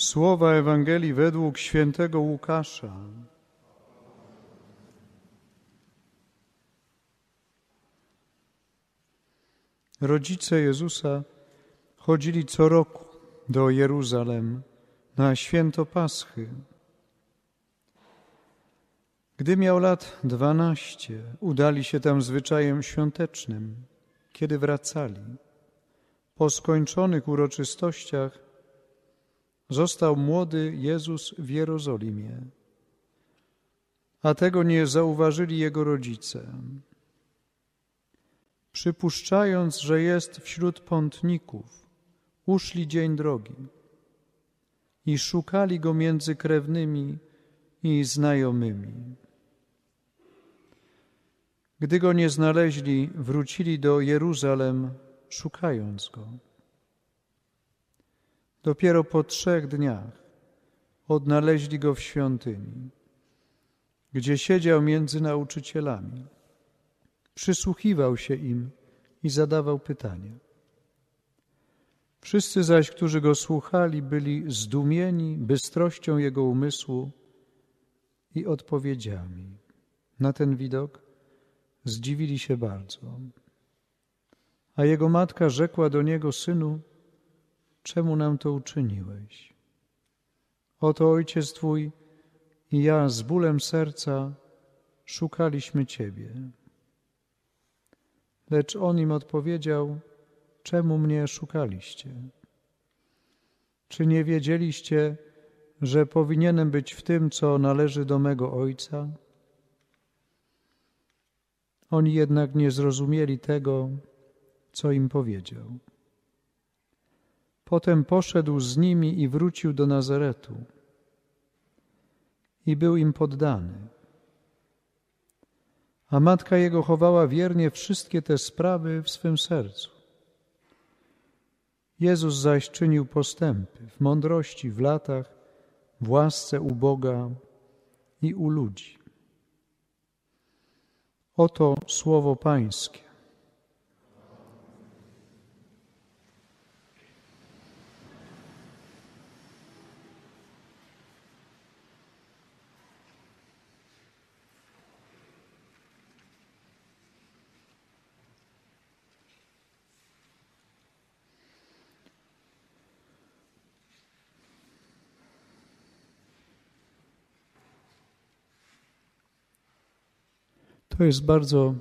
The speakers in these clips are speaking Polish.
Słowa Ewangelii według świętego Łukasza. Rodzice Jezusa chodzili co roku do Jeruzalem na święto Paschy. Gdy miał lat dwanaście, udali się tam zwyczajem świątecznym. Kiedy wracali, po skończonych uroczystościach, został młody Jezus w Jerozolimie, a tego nie zauważyli jego rodzice. Przypuszczając, że jest wśród pątników, uszli dzień drogi i szukali go między krewnymi i znajomymi. Gdy go nie znaleźli, wrócili do Jeruzalem, szukając go. Dopiero po trzech dniach odnaleźli go w świątyni, gdzie siedział między nauczycielami. Przysłuchiwał się im i zadawał pytania. Wszyscy zaś, którzy go słuchali, byli zdumieni bystrością jego umysłu i odpowiedziami. Na ten widok zdziwili się bardzo. A jego matka rzekła do niego: Synu, czemu nam to uczyniłeś? Oto ojciec twój i ja z bólem serca szukaliśmy ciebie. Lecz on im odpowiedział: Czemu mnie szukaliście? Czy nie wiedzieliście, że powinienem być w tym, co należy do mego ojca? Oni jednak nie zrozumieli tego, co im powiedział. Potem poszedł z nimi i wrócił do Nazaretu i był im poddany. A matka jego chowała wiernie wszystkie te sprawy w swym sercu. Jezus zaś czynił postępy w mądrości, w latach, w łasce u Boga i u ludzi. Oto słowo Pańskie. To jest bardzo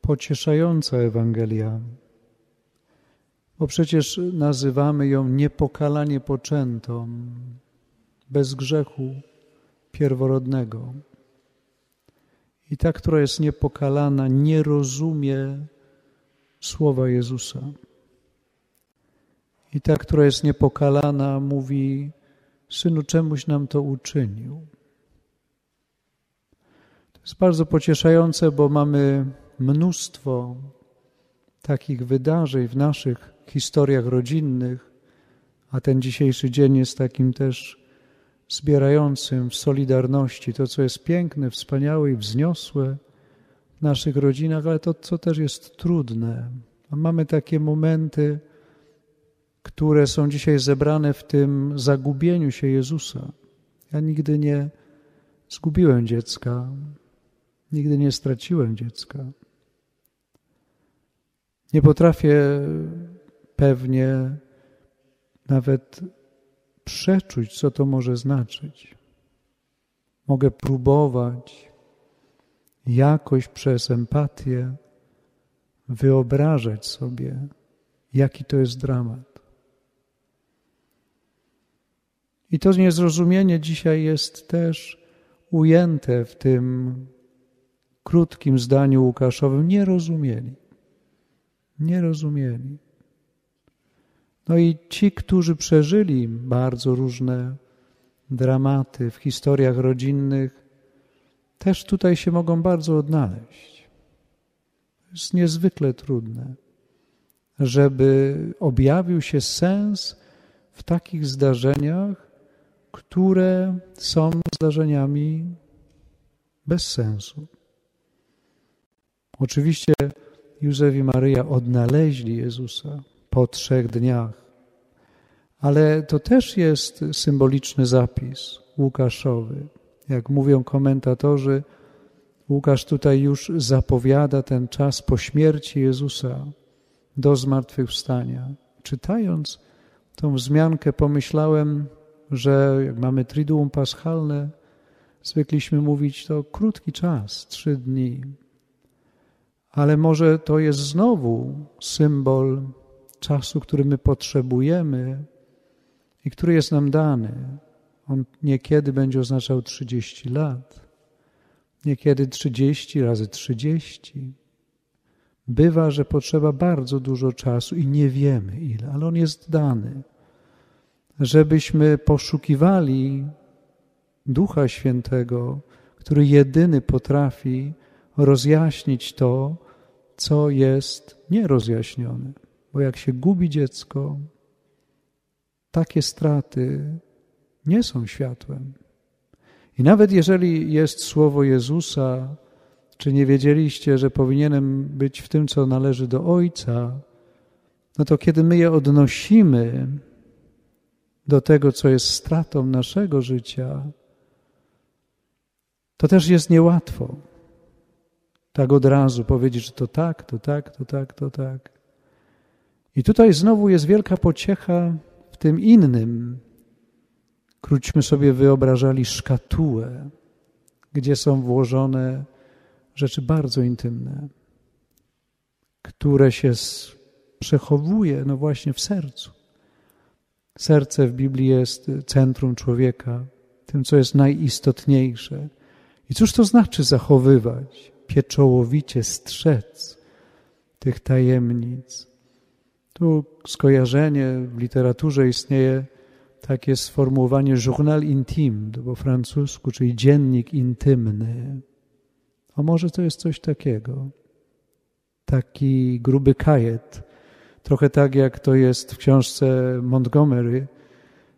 pocieszająca Ewangelia, bo przecież nazywamy ją niepokalanie poczętą, bez grzechu pierworodnego. I ta, która jest niepokalana, nie rozumie słowa Jezusa. I ta, która jest niepokalana, mówi: Synu, czemuś nam to uczynił. Jest bardzo pocieszające, bo mamy mnóstwo takich wydarzeń w naszych historiach rodzinnych, a ten dzisiejszy dzień jest takim też zbierającym w solidarności to, co jest piękne, wspaniałe i wzniosłe w naszych rodzinach, ale to, co też jest trudne. Mamy takie momenty, które są dzisiaj zebrane w tym zagubieniu się Jezusa. Ja nigdy nie zgubiłem dziecka, Nigdy nie straciłem dziecka. Nie potrafię pewnie nawet przeczuć, co to może znaczyć. Mogę próbować jakoś przez empatię wyobrażać sobie, jaki to jest dramat. I to niezrozumienie dzisiaj jest też ujęte w tym krótkim zdaniu Łukaszowym nie rozumieli. Nie rozumieli. No i ci, którzy przeżyli bardzo różne dramaty w historiach rodzinnych, też tutaj się mogą bardzo odnaleźć. Jest niezwykle trudne, żeby objawił się sens w takich zdarzeniach, które są zdarzeniami bez sensu. Oczywiście Józef i Maryja odnaleźli Jezusa po trzech dniach, Ale to też jest symboliczny zapis Łukaszowy. Jak mówią komentatorzy, Łukasz tutaj już zapowiada ten czas po śmierci Jezusa do zmartwychwstania. Czytając tą wzmiankę, pomyślałem, że jak mamy Triduum Paschalne, zwykliśmy mówić to krótki czas, trzy dni. Ale może to jest znowu symbol czasu, który my potrzebujemy i który jest nam dany. On niekiedy będzie oznaczał 30 lat, niekiedy 30 razy 30. Bywa, że potrzeba bardzo dużo czasu i nie wiemy ile, ale on jest dany, żebyśmy poszukiwali Ducha Świętego, który jedyny potrafi rozjaśnić to, co jest nierozjaśnione. Bo jak się gubi dziecko, takie straty nie są światłem. I nawet jeżeli jest słowo Jezusa, czy nie wiedzieliście, że powinienem być w tym, co należy do Ojca, no to kiedy my je odnosimy do tego, co jest stratą naszego życia, to też jest niełatwo. Tak od razu powiedzieć, że to tak, to tak, to tak, to tak. I tutaj znowu jest wielka pociecha w tym innym. Króćmy sobie wyobrażali szkatułę, gdzie są włożone rzeczy bardzo intymne, które się przechowuje, no właśnie w sercu. Serce w Biblii jest centrum człowieka, tym, co jest najistotniejsze. I cóż to znaczy zachowywać, pieczołowicie strzec tych tajemnic? Tu skojarzenie w literaturze istnieje takie sformułowanie journal intime, po francusku, czyli dziennik intymny. A może to jest coś takiego? Taki gruby kajet, trochę tak jak to jest w książce Montgomery,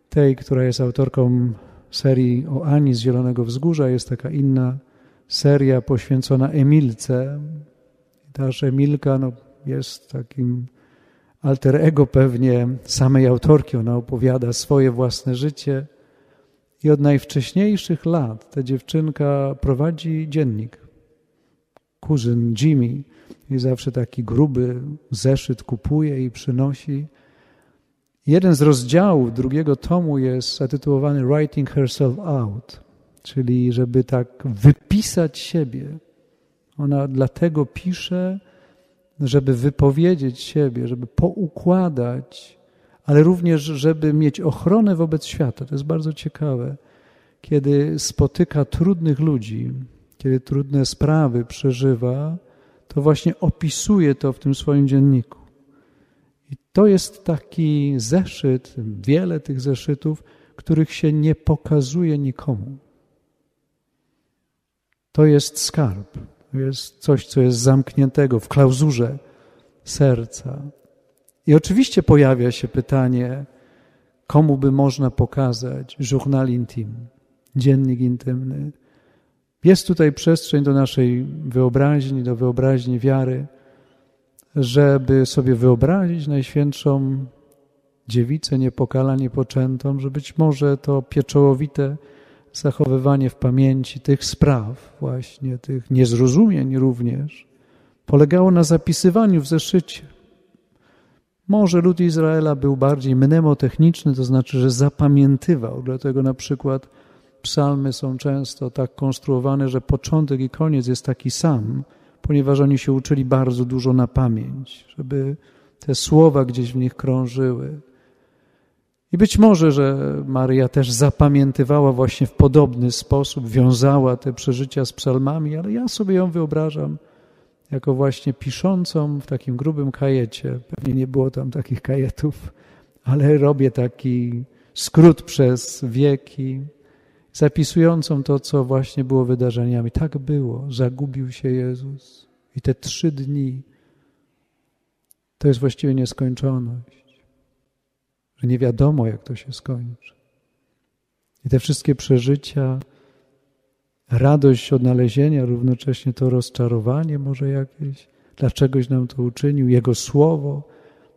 tej, która jest autorką serii o Ani z Zielonego Wzgórza, jest taka inna seria poświęcona Emilce. Taż Emilka no, jest takim alter ego pewnie samej autorki. Ona opowiada swoje własne życie. I od najwcześniejszych lat ta dziewczynka prowadzi dziennik. Kuzyn Jimmy i zawsze taki gruby zeszyt kupuje i przynosi. Jeden z rozdziałów drugiego tomu jest zatytułowany Writing Herself Out, czyli żeby tak wypisać siebie. Ona dlatego pisze, żeby wypowiedzieć siebie, żeby poukładać, ale również, żeby mieć ochronę wobec świata. To jest bardzo ciekawe. Kiedy spotyka trudnych ludzi, kiedy trudne sprawy przeżywa, to właśnie opisuje to w tym swoim dzienniku. I to jest taki zeszyt, wiele tych zeszytów, których się nie pokazuje nikomu. To jest skarb. To jest coś, co jest zamkniętego w klauzurze serca. I oczywiście pojawia się pytanie, komu by można pokazać journal intim, dziennik intymny. Jest tutaj przestrzeń do naszej wyobraźni, do wyobraźni wiary, żeby sobie wyobrazić Najświętszą Dziewicę niepokala, niepoczętą, że być może to pieczołowite zachowywanie w pamięci tych spraw, właśnie tych niezrozumień również, polegało na zapisywaniu w zeszycie. Może lud Izraela był bardziej mnemotechniczny, to znaczy, że zapamiętywał, dlatego na przykład psalmy są często tak konstruowane, że początek i koniec jest taki sam, ponieważ oni się uczyli bardzo dużo na pamięć, żeby te słowa gdzieś w nich krążyły. I być może, że Maria też zapamiętywała właśnie w podobny sposób, wiązała te przeżycia z psalmami, ale ja sobie ją wyobrażam jako właśnie piszącą w takim grubym kajecie. Pewnie nie było tam takich kajetów, ale robię taki skrót przez wieki, zapisującą to, co właśnie było wydarzeniami. Tak było, zagubił się Jezus. I te trzy dni to jest właściwie nieskończoność że nie wiadomo, jak to się skończy. I te wszystkie przeżycia, radość odnalezienia, równocześnie to rozczarowanie może jakieś, dlaczegoś nam to uczynił, Jego Słowo,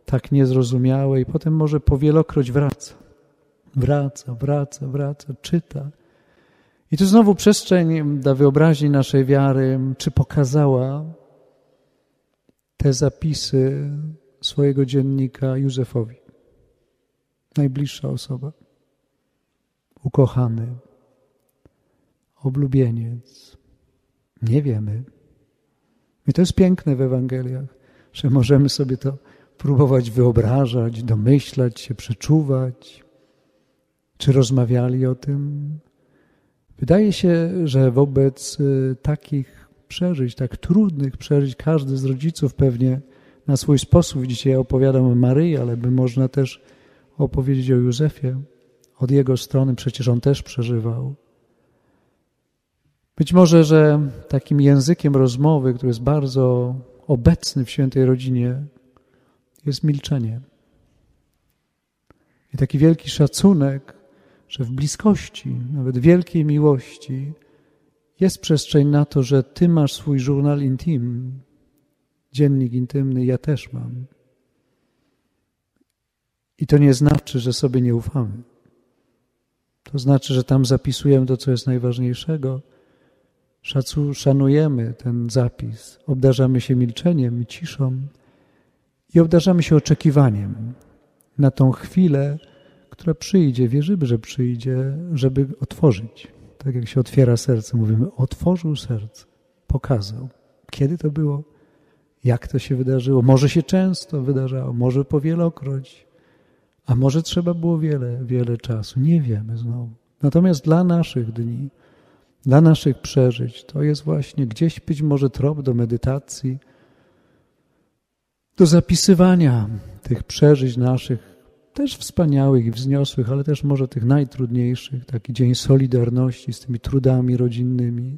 tak niezrozumiałe i potem może powielokroć wraca. Wraca, wraca, wraca, czyta. I tu znowu przestrzeń dla wyobraźni naszej wiary, czy pokazała te zapisy swojego dziennika Józefowi. Najbliższa osoba, ukochany, oblubieniec. Nie wiemy. I to jest piękne w Ewangeliach, że możemy sobie to próbować wyobrażać, domyślać się, przeczuwać. Czy rozmawiali o tym? Wydaje się, że wobec y, takich przeżyć, tak trudnych przeżyć, każdy z rodziców pewnie na swój sposób, dzisiaj opowiadam o Maryi, ale by można też opowiedzieć o Józefie. Od jego strony przecież on też przeżywał. Być może, że takim językiem rozmowy, który jest bardzo obecny w świętej rodzinie, jest milczenie. I taki wielki szacunek, że w bliskości, nawet wielkiej miłości, jest przestrzeń na to, że Ty masz swój żurnal intim, dziennik intymny, ja też mam. I to nie znaczy, że sobie nie ufamy. To znaczy, że tam zapisujemy to, co jest najważniejszego. Szacu, szanujemy ten zapis, obdarzamy się milczeniem i ciszą i obdarzamy się oczekiwaniem na tą chwilę, która przyjdzie, wierzymy, że przyjdzie, żeby otworzyć. Tak jak się otwiera serce, mówimy, otworzył serce, pokazał. Kiedy to było? Jak to się wydarzyło? Może się często wydarzało, może powielokroć, a może trzeba było wiele, wiele czasu. Nie wiemy znowu. Natomiast dla naszych dni, dla naszych przeżyć, to jest właśnie gdzieś być może trop do medytacji, do zapisywania tych przeżyć naszych, też wspaniałych i wzniosłych, ale też może tych najtrudniejszych, taki dzień solidarności z tymi trudami rodzinnymi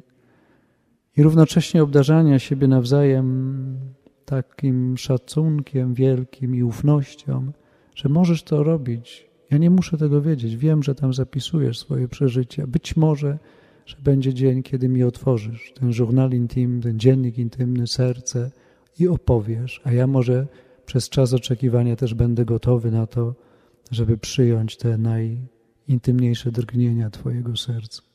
i równocześnie obdarzania siebie nawzajem takim szacunkiem wielkim i ufnością, że możesz to robić. Ja nie muszę tego wiedzieć. Wiem, że tam zapisujesz swoje przeżycia. Być może, że będzie dzień, kiedy mi otworzysz ten żurnal intymny, ten dziennik intymny, serce i opowiesz, a ja może przez czas oczekiwania też będę gotowy na to, żeby przyjąć te najintymniejsze drgnienia Twojego serca.